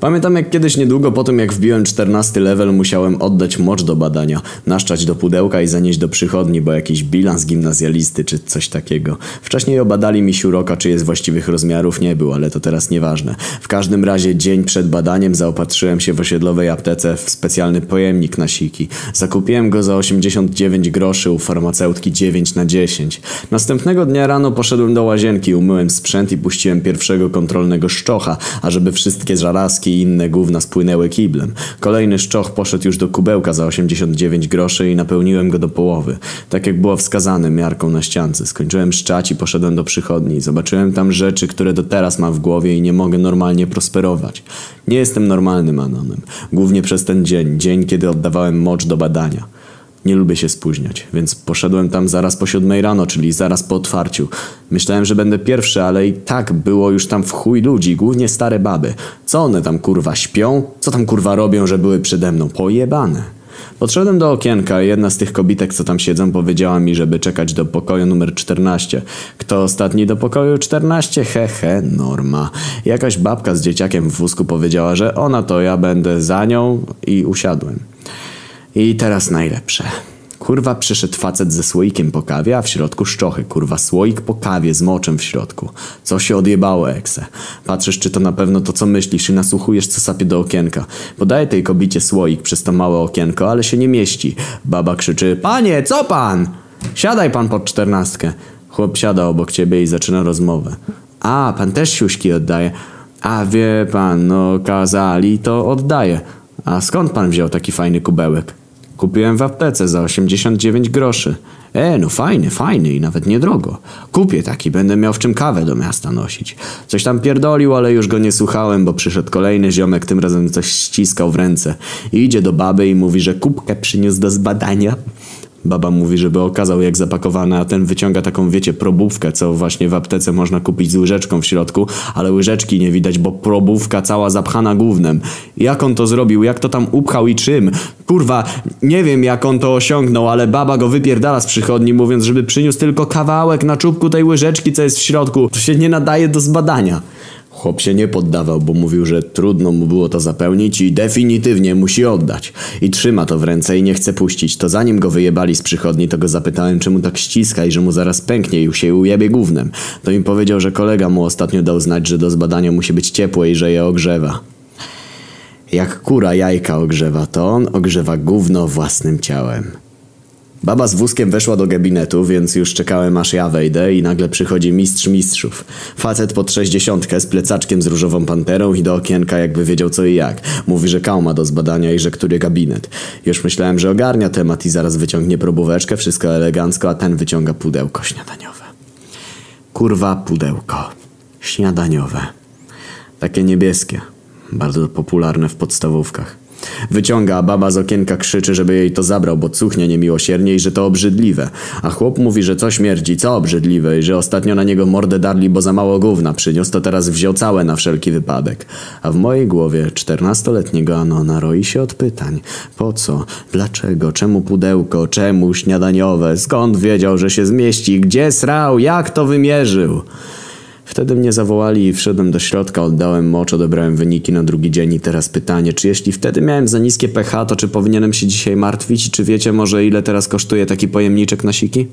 Pamiętam jak kiedyś niedługo po tym jak wbiłem 14 level musiałem oddać mocz do badania, naszczać do pudełka i zanieść do przychodni, bo jakiś bilans gimnazjalisty czy coś takiego. Wcześniej obadali mi siuroka, czy jest właściwych rozmiarów nie był, ale to teraz nieważne. W każdym razie dzień przed badaniem zaopatrzyłem się w osiedlowej aptece w specjalny pojemnik na siki. Zakupiłem go za 89 groszy u farmaceutki 9 na 10. Następnego dnia rano poszedłem do łazienki, umyłem sprzęt i puściłem pierwszego kontrolnego szczocha, ażeby wszystkie i inne gówna spłynęły kiblem. Kolejny szczoch poszedł już do kubełka za 89 groszy i napełniłem go do połowy. Tak jak było wskazane miarką na ściance. Skończyłem szczać i poszedłem do przychodni. Zobaczyłem tam rzeczy, które do teraz mam w głowie i nie mogę normalnie prosperować. Nie jestem normalnym anonem. Głównie przez ten dzień, dzień kiedy oddawałem mocz do badania. Nie lubię się spóźniać, więc poszedłem tam zaraz po siódmej rano, czyli zaraz po otwarciu. Myślałem, że będę pierwszy, ale i tak było już tam w chuj ludzi, głównie stare baby. Co one tam kurwa śpią? Co tam kurwa robią, że były przede mną? Pojebane. Podszedłem do okienka i jedna z tych kobitek, co tam siedzą, powiedziała mi, żeby czekać do pokoju numer 14. Kto ostatni do pokoju 14? He he, norma. Jakaś babka z dzieciakiem w wózku powiedziała, że ona to ja będę za nią i usiadłem. I teraz najlepsze. Kurwa przyszedł facet ze słoikiem po kawie, a w środku szczochy. Kurwa słoik po kawie z moczem w środku. Co się odjebało, ekse? Patrzysz, czy to na pewno to, co myślisz i nasłuchujesz, co sapie do okienka. Podaję tej kobicie słoik przez to małe okienko, ale się nie mieści. Baba krzyczy, panie, co pan? Siadaj pan pod czternastkę. Chłop siada obok ciebie i zaczyna rozmowę. A, pan też siuśki oddaje. A wie pan, no kazali, to oddaję. A skąd pan wziął taki fajny kubełek? Kupiłem w aptece za 89 groszy. E, no fajny, fajny i nawet niedrogo. Kupię taki, będę miał w czym kawę do miasta nosić. Coś tam pierdolił, ale już go nie słuchałem, bo przyszedł kolejny ziomek, tym razem coś ściskał w ręce. I idzie do baby i mówi, że kubkę przyniósł do zbadania. Baba mówi, żeby okazał jak zapakowane, a ten wyciąga taką, wiecie, probówkę, co właśnie w aptece można kupić z łyżeczką w środku, ale łyżeczki nie widać, bo probówka cała zapchana gównem. Jak on to zrobił, jak to tam upchał i czym? Kurwa, nie wiem jak on to osiągnął, ale baba go wypierdala z przychodni, mówiąc, żeby przyniósł tylko kawałek na czubku tej łyżeczki, co jest w środku. To się nie nadaje do zbadania. Chłop się nie poddawał, bo mówił, że trudno mu było to zapełnić i definitywnie musi oddać. I trzyma to w ręce i nie chce puścić. To zanim go wyjebali z przychodni, to go zapytałem, czemu tak ściska i że mu zaraz pęknie i się ujebie gównem. To mi powiedział, że kolega mu ostatnio dał znać, że do zbadania musi być ciepło i że je ogrzewa. Jak kura jajka ogrzewa, to on ogrzewa gówno własnym ciałem. Baba z wózkiem weszła do gabinetu, więc już czekałem aż ja wejdę i nagle przychodzi mistrz mistrzów. Facet pod sześćdziesiątkę z plecaczkiem z różową panterą i do okienka jakby wiedział co i jak. Mówi, że kał ma do zbadania i że który gabinet. Już myślałem, że ogarnia temat i zaraz wyciągnie probóweczkę, wszystko elegancko, a ten wyciąga pudełko śniadaniowe. Kurwa pudełko. Śniadaniowe. Takie niebieskie. Bardzo popularne w podstawówkach. Wyciąga, a baba z okienka krzyczy, żeby jej to zabrał, bo cuchnie niemiłosiernie i że to obrzydliwe. A chłop mówi, że co śmierdzi, co obrzydliwe i że ostatnio na niego mordę darli, bo za mało gówna przyniósł, to teraz wziął całe na wszelki wypadek. A w mojej głowie czternastoletniego Anona roi się od pytań. Po co? Dlaczego? Czemu pudełko? Czemu śniadaniowe? Skąd wiedział, że się zmieści? Gdzie srał? Jak to wymierzył? Wtedy mnie zawołali i wszedłem do środka, oddałem mocz, odebrałem wyniki na drugi dzień i teraz pytanie, czy jeśli wtedy miałem za niskie pH, to czy powinienem się dzisiaj martwić? Czy wiecie może ile teraz kosztuje taki pojemniczek na siki?